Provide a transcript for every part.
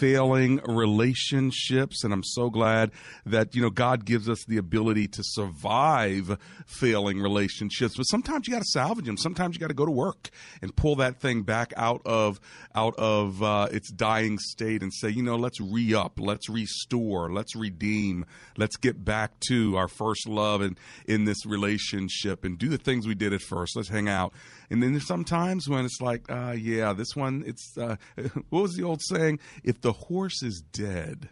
failing relationships and I'm so glad that you know God gives us the ability to survive failing relationships. But sometimes you got to salvage them sometimes you got to go to work and pull that thing back out of out of uh, its dying state and say you know let's re-up let's restore let's redeem let's get back to our first love and in this relationship and do the things we did at first. Let's hang out and then there's sometimes when it's like, uh, yeah, this one, it's, uh, what was the old saying? If the horse is dead,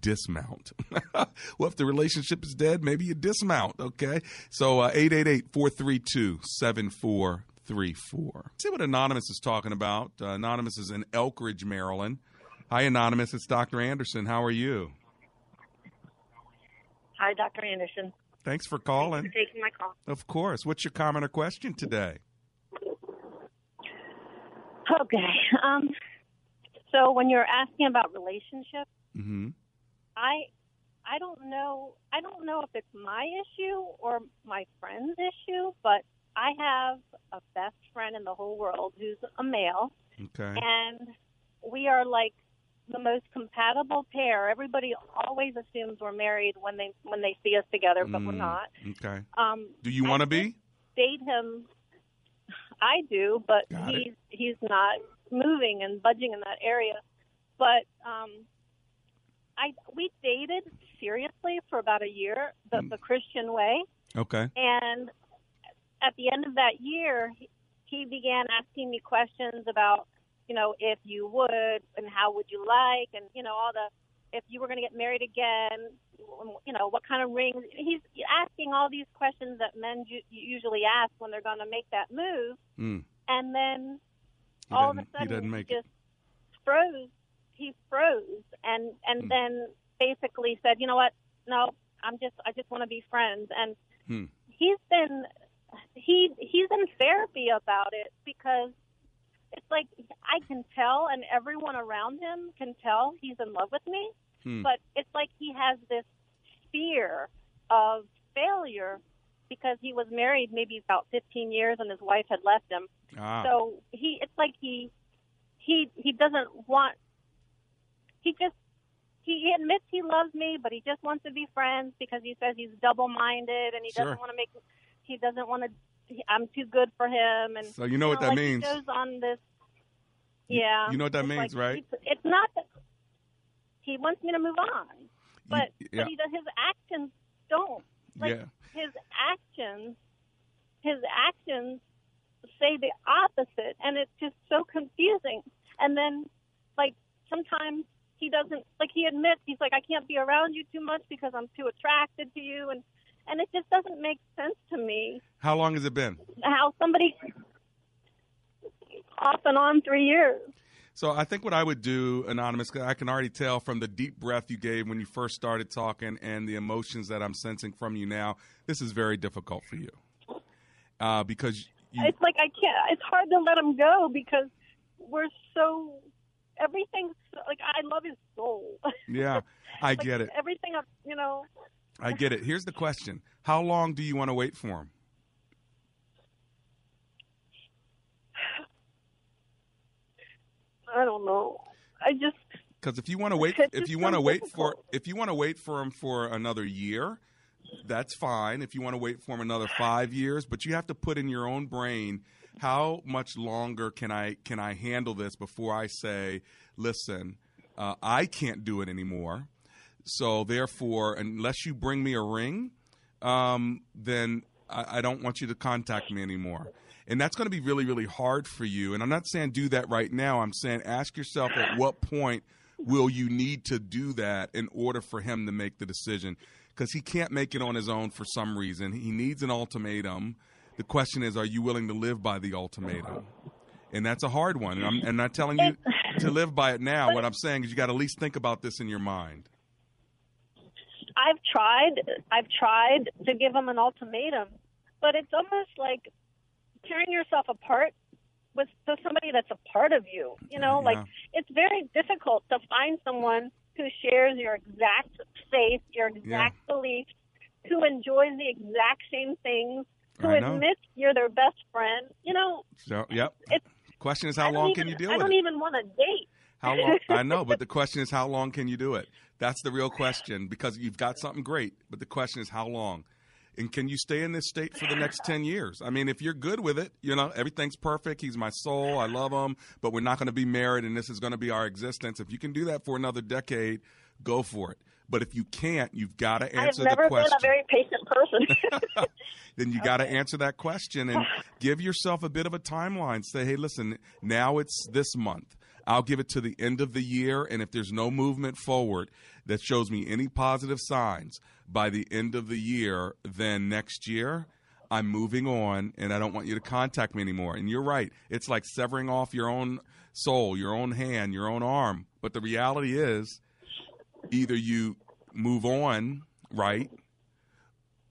dismount. well, if the relationship is dead, maybe you dismount, okay? So uh, 888 432 7434. See what Anonymous is talking about. Uh, Anonymous is in Elkridge, Maryland. Hi, Anonymous. It's Dr. Anderson. How are you? Hi, Dr. Anderson. Thanks for calling. Thanks for taking my call. Of course. What's your comment or question today? Okay. Um, so when you're asking about relationships, mm-hmm. I I don't know I don't know if it's my issue or my friend's issue, but I have a best friend in the whole world who's a male. Okay. And we are like the most compatible pair. Everybody always assumes we're married when they when they see us together, but mm, we're not. Okay. Um, Do you want to be? Date him I do, but Got he's he's not moving and budging in that area. But um, I we dated seriously for about a year, the, Mm. the Christian way, Okay. and at the end of that year, he began asking me questions about, you know, if you would and how would you like, and you know all the if you were going to get married again, you know, what kind of rings. He's asking all these questions that men ju- usually ask when they're going to make that move. Mm. And then He all of a doesn't- he sudden doesn't make it. just froze. He froze and and Hmm. then basically said, "You know what? No, I'm just I just want to be friends." And Hmm. he's been he he's in therapy about it because it's like I can tell and everyone around him can tell he's in love with me, Hmm. but it's like he has this fear of failure because he was married maybe about 15 years and his wife had left him. Ah. So he it's like he he he doesn't want he just he admits he loves me, but he just wants to be friends because he says he's double-minded and he Sure. doesn't want to make he doesn't want to I'm too good for him and So you know what that like means. He goes on this yeah. you know what that means, like right? It's not that he wants me to move on. But yeah. but he does his actions don't. Like yeah. his actions his actions say the opposite and it's just so confusing and then like sometimes he doesn't like he admits he's like i can't be around you too much because i'm too attracted to you and and it just doesn't make sense to me How long has it been? how somebody off and on three years So I think what I would do, anonymous, 'cause I can already tell from the deep breath you gave when you first started talking and the emotions that I'm sensing from you now. This is very difficult for you uh, because you. it's like i can't it's hard to let him go because we're so everything's like i love his soul Yeah, I Like, get it. everything you know I get it. Here's the question: How long do you want to wait for him? I don't know. I just Because if you want to wait, if you want to wait for, if you want to wait for him for another year, that's fine. If you want to wait for him another five years, but you have to put in your own brain how much longer can I can I handle this before I say, listen, Uh, I can't do it anymore. So therefore, unless you bring me a ring, um, then I, I don't want you to contact me anymore. And that's going to be really, really hard for you. And I'm not saying do that right now. I'm saying ask yourself at what point will you need to do that in order for him to make the decision? Because he can't make it on his own for some reason. He needs an ultimatum. The question is, are you willing to live by the ultimatum? And that's a hard one. And I'm, I'm not telling you to live by it now. What I'm saying is you got to at least think about this in your mind. I've tried. I've tried to give him an ultimatum, but it's almost like tearing yourself apart with somebody that's a part of you. You know, yeah. like it's very difficult to find someone who shares your exact faith, your exact yeah. beliefs, who enjoys the exact same things, who admits you're their best friend. You know. So, yep. It's, question is, how long even, can you deal I with it? I don't even want to date. How long? I know, but the question is, how long can you do it? That's the real question because you've got something great, but the question is, how long? And can you stay in this state for the next 10 years? I mean, if you're good with it, you know, everything's perfect. He's my soul. I love him, but we're not going to be married and this is going to be our existence. If you can do that for another decade, go for it. But if you can't, you've got to answer the question. I've never been a very patient person. then you got to answer that question and give yourself a bit of a timeline. Say, hey, listen, now it's this month. I'll give it to the end of the year, and if there's no movement forward that shows me any positive signs by the end of the year, then next year I'm moving on, and I don't want you to contact me anymore. And you're right; it's like severing off your own soul, your own hand, your own arm. But the reality is, either you move on, right,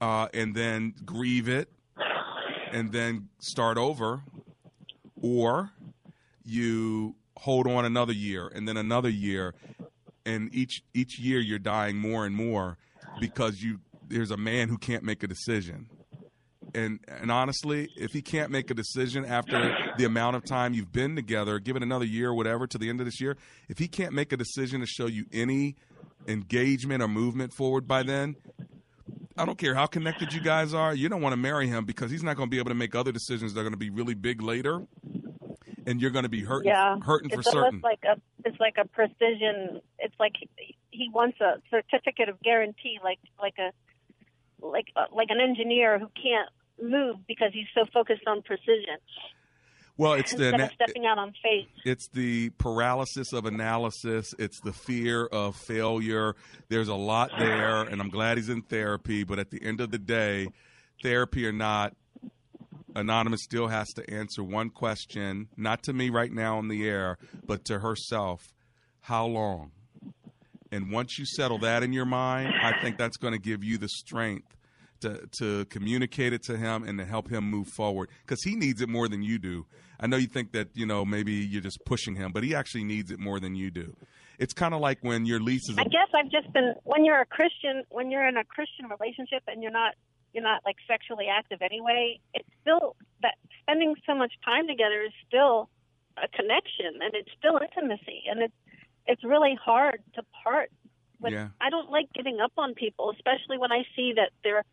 uh, and then grieve it, and then start over, or you hold on another year and then another year and each each year you're dying more and more because you there's a man who can't make a decision and and honestly if he can't make a decision after the amount of time you've been together give it another year or whatever to the end of this year if he can't make a decision to show you any engagement or movement forward by then I don't care how connected you guys are. You don't want to marry him because he's not going to be able to make other decisions that are going to be really big later and you're going to be hurting, yeah. hurting it's for certain. like a, it's like a precision. It's like he, he wants a certificate of guarantee, like like a like uh, like an engineer who can't move because he's so focused on precision. Well, it's the Instead of stepping out on faith. It's the paralysis of analysis. It's the fear of failure. There's a lot there, and I'm glad he's in therapy. But at the end of the day, therapy or not, Anonymous still has to answer one question, not to me right now on the air, but to herself. How long? And once you settle that in your mind, I think that's going to give you the strength to, to communicate it to him and to help him move forward because he needs it more than you do. I know you think that, you know, maybe you're just pushing him, but he actually needs it more than you do. It's kind of like when your lease is. A- I guess I've just been, when you're a Christian, when you're in a Christian relationship and you're not you're not like sexually active anyway, it's still that spending so much time together is still a connection and it's still intimacy and it's it's really hard to part with yeah. I don't like giving up on people, especially when I see that they're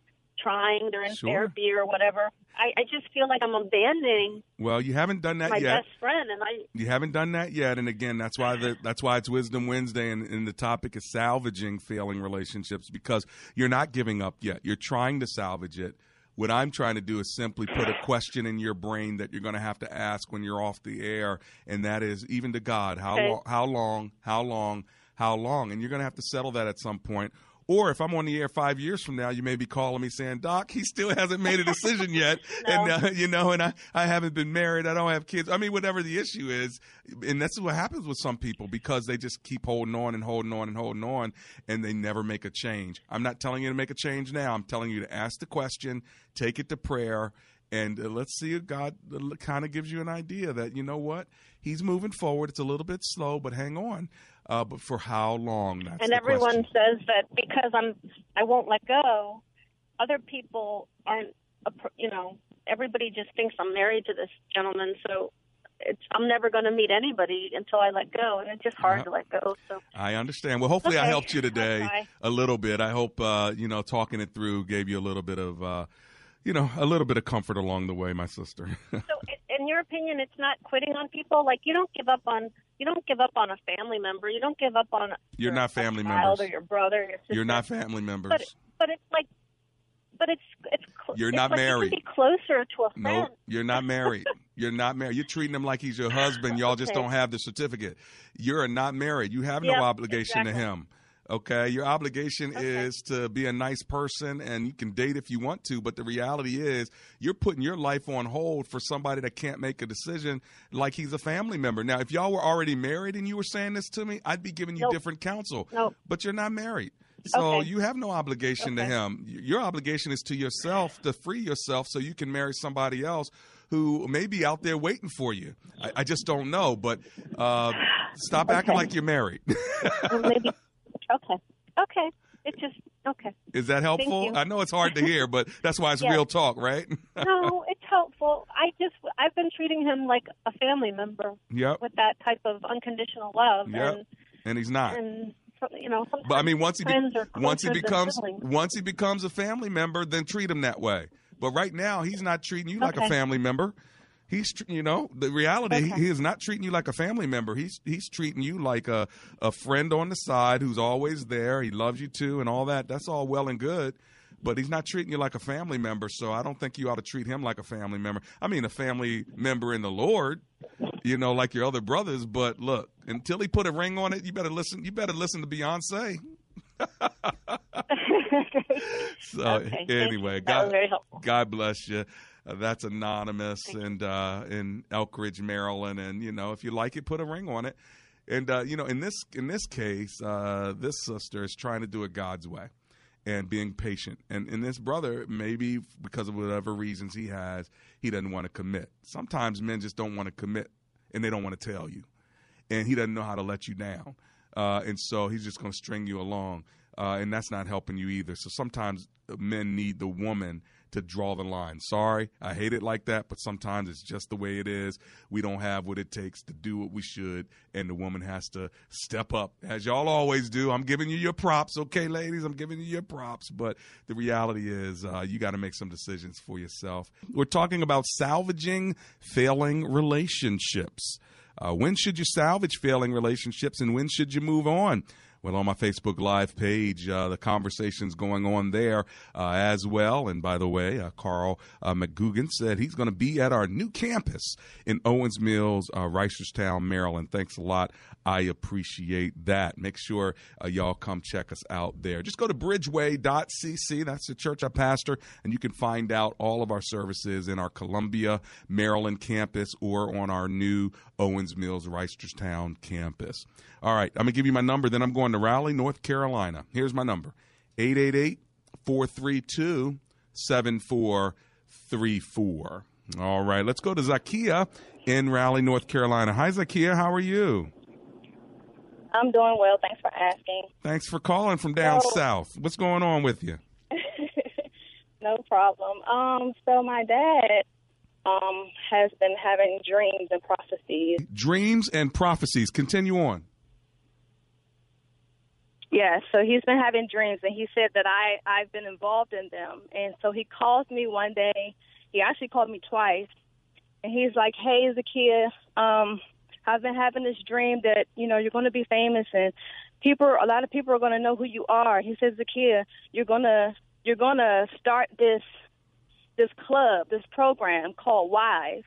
trying, they're in sure. therapy or whatever. I, I just feel like I'm abandoning. Well, you haven't done that my yet. best friend, and I. You haven't done that yet, and again, that's why the, that's why it's Wisdom Wednesday, and, and the topic is salvaging failing relationships because you're not giving up yet. You're trying to salvage it. What I'm trying to do is simply put a question in your brain that you're going to have to ask when you're off the air, and that is even to God, how okay. long, how long, how long, how long, and you're going to have to settle that at some point, or if I'm on the air five years from now, you may be calling me saying, Doc, he still hasn't made a decision yet. no. And, uh, you know, and I, I haven't been married. I don't have kids. I mean, whatever the issue is. And that's what happens with some people because they just keep holding on and holding on and holding on and they never make a change. I'm not telling you to make a change now. I'm telling you to ask the question, take it to prayer, and uh, let's see if God uh, kind of gives you an idea that, you know what? He's moving forward. It's a little bit slow, but hang on uh, but for how long? That's and everyone question. says that because I'm I won't let go. Other people aren't. You know, everybody just thinks I'm married to this gentleman, so it's I'm never going to meet anybody until I let go, and it's just hard to let go. So I understand. Well, hopefully, okay. I helped you today a little bit. I hope uh, you know talking it through gave you a little bit of. Uh, you know, a little bit of comfort along the way, my sister. so, in your opinion, it's not quitting on people. Like you don't give up on you don't give up on a family member. You don't give up on You're your, not family a child members. or your brother. Your sister. You're not family members. But but it's like, but it's it's. cl- You're it's not like you married. be closer to a No, friend. you're not married. You're not married. You're treating him like he's your husband. Y'all just don't have the certificate. You're not married. You have no Yep, obligation to him. Okay, your obligation Okay. is to be a nice person and you can date if you want to, but the reality is you're putting your life on hold for somebody that can't make a decision like he's a family member. Now, if y'all were already married and you were saying this to me, I'd be giving you Nope. different counsel. Nope. But you're not married. So Okay. you have no obligation to him. Your obligation is to yourself to free yourself so you can marry somebody else who may be out there waiting for you. I, I just don't know, but uh, stop acting like you're married. Well, maybe. Okay. Okay. It's just okay. is that helpful? I know it's hard to hear, but that's why it's Yes. real talk, right? No, it's helpful. I just I've been treating him like a family member yep. with that type of unconditional love, Yep. and And he's not. and you know But I mean, once he be- once he becomes once he becomes a family member, then treat him that way. But right now, he's not treating you like a family member. He's, you know, the reality. Okay. He is not treating you like a family member. He's he's treating you like a a friend on the side who's always there. He loves you too, and all that. That's all well and good. But he's not treating you like a family member, so I don't think you ought to treat him like a family member. I mean, a family member in the Lord, you know, like your other brothers. But look, until he put a ring on it, you better listen. You better listen to Beyonce. So Okay, anyway, God. God bless you. Uh, that's anonymous and uh, in Elkridge, Maryland, and you know if you like it, put a ring on it. And uh, you know in this in this case, uh, this sister is trying to do it God's way and being patient. And in this brother, maybe because of whatever reasons he has, he doesn't want to commit. Sometimes men just don't want to commit and they don't want to tell you, and he doesn't know how to let you down. Uh, and so he's just going to string you along, uh, and that's not helping you either. So sometimes men need the woman to draw the line. Sorry, I hate it like that, but sometimes it's just the way it is. We don't have what it takes to do what we should, and the woman has to step up, as y'all always do. I'm giving you your props, okay, ladies? I'm giving you your props, but the reality is uh, you got to make some decisions for yourself. We're talking about salvaging failing relationships. Uh, when should you salvage failing relationships and when should you move on? Well, on my Facebook Live page, uh, the conversation's going on there uh, as well. And by the way, uh, Carl uh, McGugan said he's going to be at our new campus in Owings Mills, uh, Reisterstown, Maryland. Thanks a lot. I appreciate that. Make sure uh, y'all come check us out there. Just go to bridgeway.cc. That's the church I pastor, and you can find out all of our services in our Columbia, Maryland campus or on our new Owings Mills, Reisterstown campus. All right, I'm going to give you my number, then I'm going to Raleigh, North Carolina. Here's my number 888 432 7434. All right, let's go to Zakia in Raleigh, North Carolina. Hi, Zakia. How are you? I'm doing well. Thanks for asking. Thanks for calling from down So- south. What's going on with you? no problem. Um, so my dad um has been having dreams and prophecies. Dreams and prophecies. Continue on. Yeah, so he's been having dreams, and he said that I I've been involved in them. And so he calls me one day. He actually called me twice, and he's like, "Hey, Zakia, um, I've been having this dream that you know you're going to be famous, and people, a lot of people are going to know who you are." He says, "Zakia, you're gonna you're gonna start this this club, this program called Wise,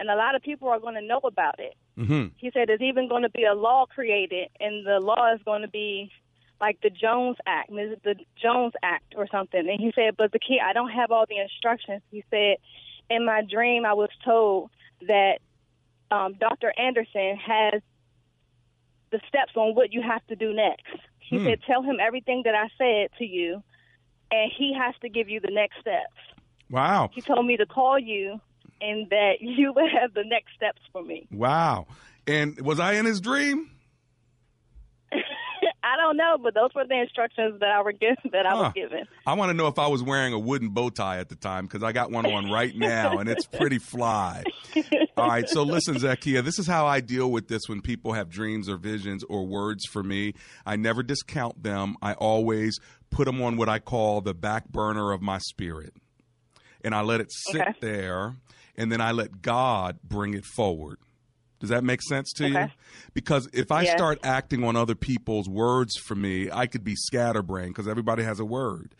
and a lot of people are going to know about it." hmm he said there's even going to be a law created, and the law is going to be like the Jones Act, the Jones Act or something. And he said, but the key, I don't have all the instructions. He said, in my dream, I was told that um, Dr. Anderson has the steps on what you have to do next. He Hmm. said, tell him everything that I said to you, and he has to give you the next steps. Wow. He told me to call you, and that you would have the next steps for me. Wow. And was I in his dream? I don't know, but those were the instructions that I were given. That I was given. I want to know if I was wearing a wooden bow tie at the time because I got one on right now and it's pretty fly. All right, so listen, Zakia, this is how I deal with this when people have dreams or visions or words for me. I never discount them. I always put them on what I call the back burner of my spirit. And I let it sit Okay. there and then I let God bring it forward. Does that make sense to Okay. you? Because if I Yes. start acting on other people's words for me, I could be scatterbrained because everybody has a word.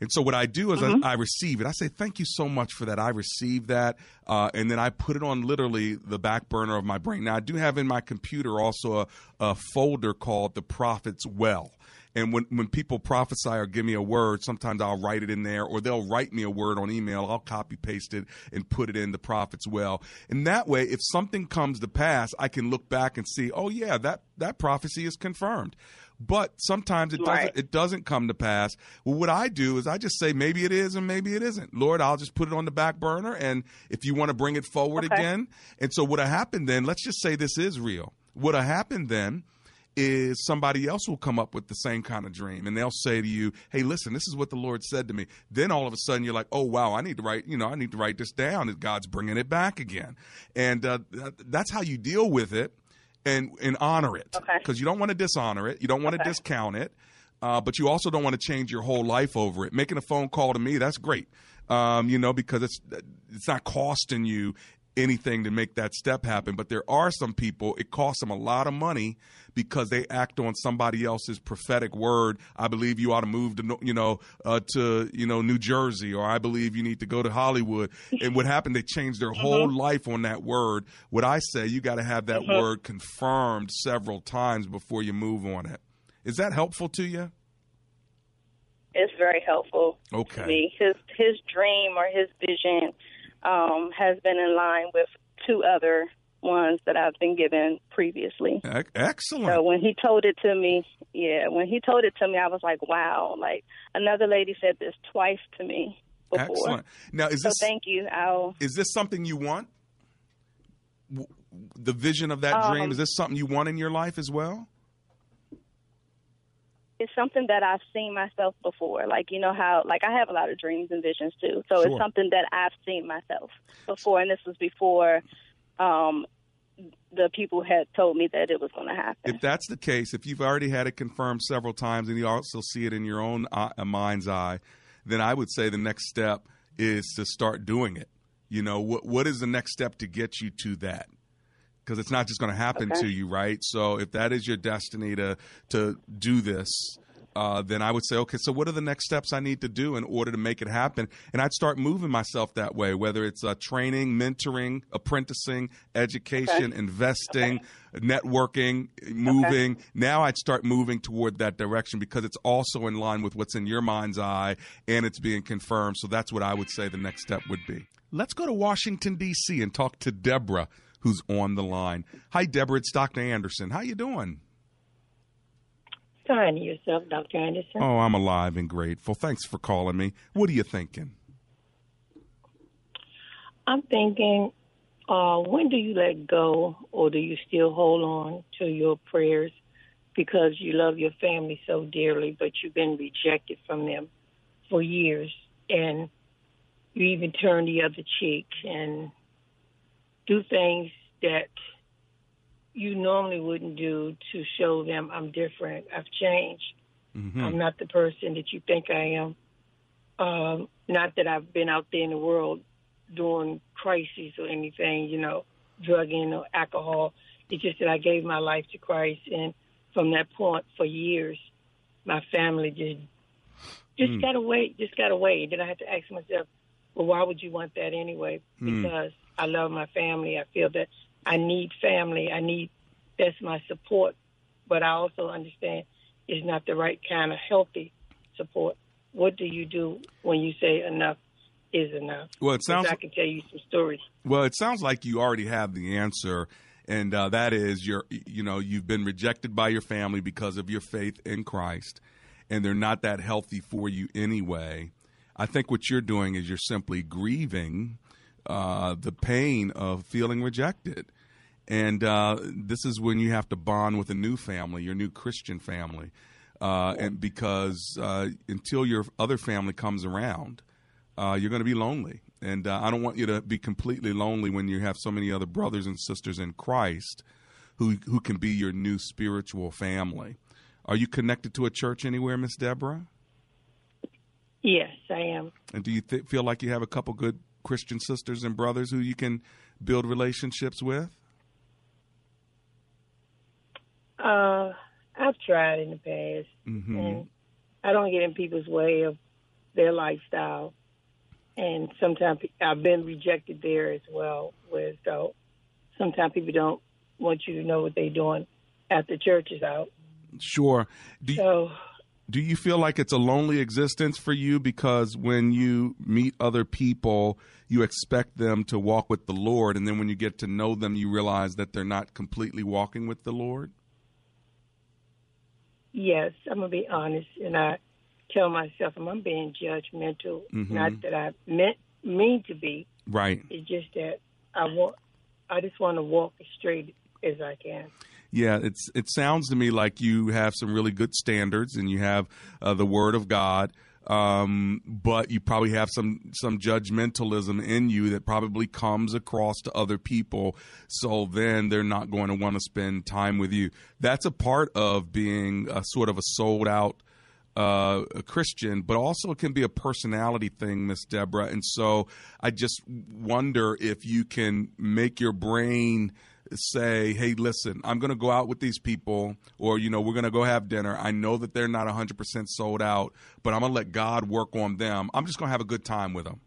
And so what I do is Mm-hmm. I, I receive it. I say, thank you so much for that. I receive that. Uh, and then I put it on literally the back burner of my brain. Now, I do have in my computer also a, a folder called The Prophet's Well. And when, when people prophesy or give me a word, sometimes I'll write it in there or they'll write me a word on email. I'll copy paste it and put it in the prophet's well. And that way, if something comes to pass, I can look back and see, oh yeah, that, that prophecy is confirmed. But sometimes it doesn't it doesn't come to pass. Well, what I do is I just say maybe it is and maybe it isn't. Lord, I'll just put it on the back burner and if you want to bring it forward Okay. again. And so what happened then, let's just say this is real. What happened then is somebody else will come up with the same kind of dream and they'll say to you, "Hey, listen, this is what the Lord said to me." Then all of a sudden you're like, "Oh, wow, I need to write, you know, I need to write this down and God's bringing it back again." And uh, that, that's how you deal with it and and honor it Okay. because you don't want to dishonor it, you don't want to Okay. discount it, uh, but you also don't want to change your whole life over it. Making a phone call to me, that's great, um, you know, because it's it's not costing you anything to make that step happen. But there are some people it costs them a lot of money because they act on somebody else's prophetic word. I believe you ought to move to you know uh, to you know New Jersey, or I believe you need to go to Hollywood. And what happened? They changed their whole life on that word. What I say, you got to have that word confirmed several times before you move on it. Is that helpful to you? It's very helpful Okay. to me. His his dream or his vision um, has been in line with two other ones that I've been given previously. Excellent. So when he told it to me, yeah, when he told it to me, I was like, wow. Like another lady said this twice to me before. Excellent. Now, is So this thank you. I'll is this something you want? W- The vision of that dream Um, is this something you want in your life as well? It's something that I've seen myself before. Like you know how like I have a lot of dreams and visions too. So Sure. it's something that I've seen myself before, and this was before um, the people had told me that it was going to happen. If that's the case, if you've already had it confirmed several times and you also see it in your own uh, mind's eye, then I would say the next step is to start doing it. You know, what what is the next step to get you to that? Because it's not just going to happen Okay. to you, right? So if that is your destiny to to do this, uh, then I would say, okay, so what are the next steps I need to do in order to make it happen? And I'd start moving myself that way, whether it's uh, training, mentoring, apprenticing, education, investing, networking, moving. Now I'd start moving toward that direction because it's also in line with what's in your mind's eye and it's being confirmed. So that's what I would say the next step would be. Let's go to Washington D.C. and talk to Deborah, who's on the line. Hi, Deborah. It's Dr. Anderson. How you doing? Fine yourself, Dr. Anderson. Oh, I'm alive and grateful. Thanks for calling me. What are you thinking? I'm thinking, uh, when do you let go, or do you still hold on to your prayers because you love your family so dearly, but you've been rejected from them for years, and you even turn the other cheek and do things that you normally wouldn't do to show them I'm different, I've changed. Mm-hmm. I'm not the person that you think I am. Um, not that I've been out there in the world doing crises or anything, you know, drugging or alcohol. It's just that I gave my life to Christ, and from that point, for years, my family just just got away, just got away. Then I had to ask myself, well, why would you want that anyway? Because I love my family. I feel that I need family. I need that's my support, but I also understand it's not the right kind of healthy support. What do you do when you say enough is enough? Well, it sounds I can tell you some stories. well. It sounds like you already have the answer, and uh, that is you're you know you've been rejected by your family because of your faith in Christ, and they're not that healthy for you anyway. I think what you're doing is you're simply grieving uh, the pain of feeling rejected. And uh, this is when you have to bond with a new family, your new Christian family. Uh, and because uh, until your other family comes around, uh, you're going to be lonely. And uh, I don't want you to be completely lonely when you have so many other brothers and sisters in Christ who who can be your new spiritual family. Are you connected to a church anywhere, Miss Deborah? Yes, I am. And do you th- feel like you have a couple good Christian sisters and brothers who you can build relationships with? Uh, I've tried in the past, Mm-hmm. and I don't get in people's way of their lifestyle. And sometimes I've been rejected there as well. Where so sometimes people don't want you to know what they're doing after church is out. Sure. Do you, So do you feel like it's a lonely existence for you because when you meet other people, you expect them to walk with the Lord, and then when you get to know them, you realize that they're not completely walking with the Lord? yes, I'm gonna be honest, and I tell myself I'm being judgmental. Mhm. Not that I meant mean to be. Right. It's just that I want. I just want to walk as straight as I can. Yeah, it's it sounds to me like you have some really good standards and you have uh, the Word of God, um, but you probably have some some judgmentalism in you that probably comes across to other people. So then they're not going to want to spend time with you. That's a part of being a sort of a sold out uh, a Christian, but also it can be a personality thing, Miss Deborah. And so I just wonder if you can make your brain say, hey, listen, I'm going to go out with these people, or, you know, we're going to go have dinner. I know that they're not 100% sold out, but I'm going to let God work on them. I'm just going to have a good time with them.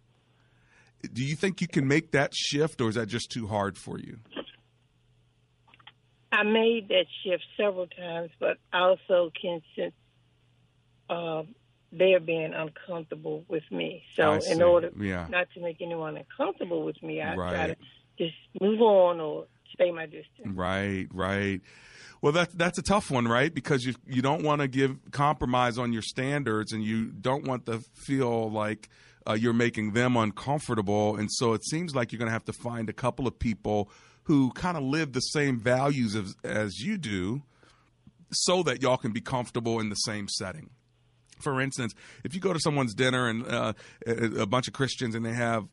Do you think you can make that shift, or is that just too hard for you? I made that shift several times, but I also can sense uh, they're being uncomfortable with me. So, in order Yeah. not to make anyone uncomfortable with me, I try to just move on or stay my distance. Right, right. Well, that's that's a tough one, right? Because you you don't want to give compromise on your standards, and you don't want to feel like uh, you're making them uncomfortable. And so it seems like you're going to have to find a couple of people who kind of live the same values as as you do, so that y'all can be comfortable in the same setting. For instance, if you go to someone's dinner and uh, a a bunch of Christians and they have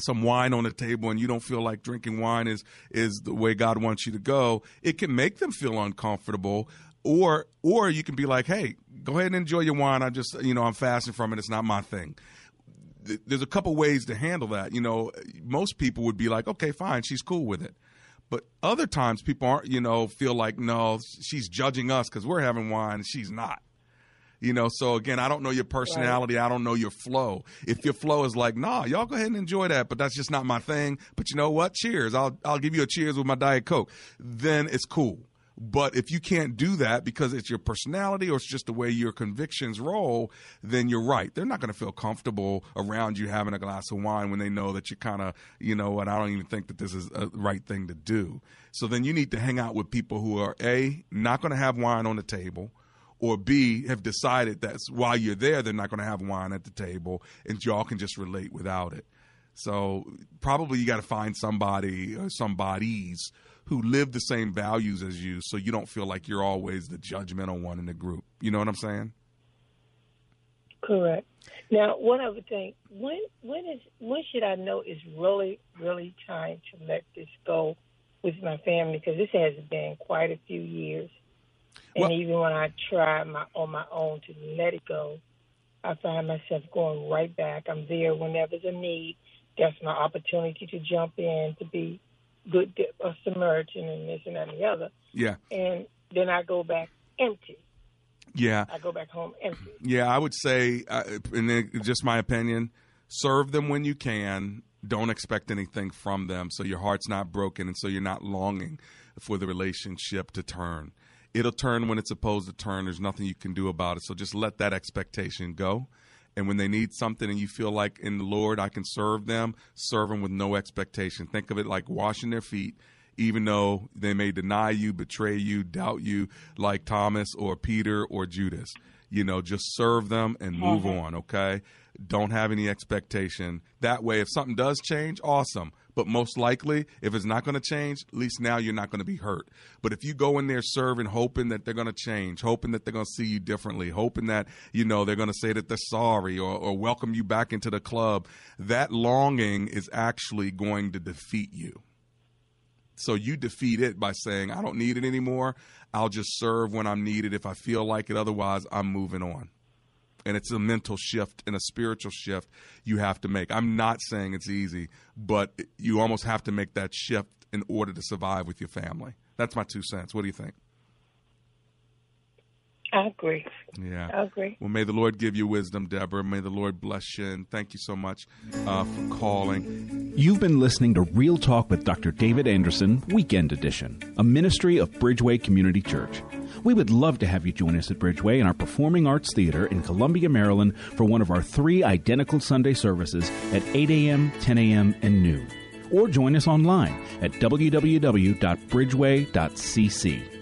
some wine on the table and you don't feel like drinking wine is is the way God wants you to go, it can make them feel uncomfortable. Or or you can be like, hey, go ahead and enjoy your wine. I just you know I'm fasting from it. It's not my thing. There's a couple ways to handle that. You know, most people would be like, okay, fine, she's cool with it. But other times people aren't, you know, feel like no, she's judging us because we're having wine and she's not. You know, so again, I don't know your personality. I don't know your flow. If your flow is like, nah, y'all go ahead and enjoy that, but that's just not my thing. But you know what? Cheers. I'll I'll give you a cheers with my Diet Coke. Then it's cool. But if you can't do that because it's your personality or it's just the way your convictions roll, then you're right. They're not going to feel comfortable around you having a glass of wine when they know that you're kind of, you know what, I don't even think that this is a right thing to do. So then you need to hang out with people who are A, not going to have wine on the table or B, have decided that while you're there, they're not going to have wine at the table, and y'all can just relate without it. So probably you got to find somebody or somebodies who live the same values as you, so you don't feel like you're always the judgmental one in the group. You know what I'm saying? Correct. Now, one other thing: when when is when should I know it's really really time to let this go with my family? Because this has been quite a few years, and Well- even when I try my on my own to let it go, I find myself going right back. I'm there whenever there's a need. That's my opportunity to jump in to be good or Samaritan and this and that and the other, Yeah, and then I go back empty. yeah. I go back home empty. Yeah, I would say, uh, and just my opinion, serve them when you can. Don't expect anything from them, so your heart's not broken, and so you're not longing for the relationship to turn. It'll turn when it's supposed to turn. There's nothing you can do about it. So just let that expectation go. And when they need something and you feel like in the Lord I can serve them, serve them with no expectation. Think of it like washing their feet, even though they may deny you, betray you, doubt you, like Thomas or Peter or Judas. You know, just serve them and move mm-hmm. on, okay? Don't have any expectation. That way, if something does change, awesome. But most likely, if it's not going to change, at least now you're not going to be hurt. But if you go in there serving, hoping that they're going to change, hoping that they're going to see you differently, hoping that, you know, they're going to say that they're sorry or, or welcome you back into the club, that longing is actually going to defeat you. So you defeat it by saying, I don't need it anymore. I'll just serve when I'm needed if I feel like it. Otherwise, I'm moving on. And it's a mental shift and a spiritual shift you have to make. I'm not saying it's easy, but you almost have to make that shift in order to survive with your family. That's my two cents. What do you think? I agree. Yeah. I agree. Well, may the Lord give you wisdom, Deborah. May the Lord bless you. And thank you so much uh, for calling. You've been listening to Real Talk with Dr. David Anderson, Weekend Edition, a ministry of Bridgeway Community Church. We would love to have you join us at Bridgeway in our Performing Arts Theater in Columbia, Maryland for one of our three identical Sunday services at 8 a.m., 10 a.m., and noon. Or join us online at www.bridgeway.cc.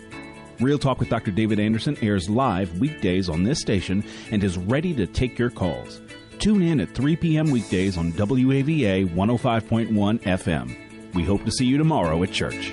Real Talk with Dr. David Anderson airs live weekdays on this station and is ready to take your calls. Tune in at 3 p.m. weekdays on WAVA 105.1 FM. We hope to see you tomorrow at church.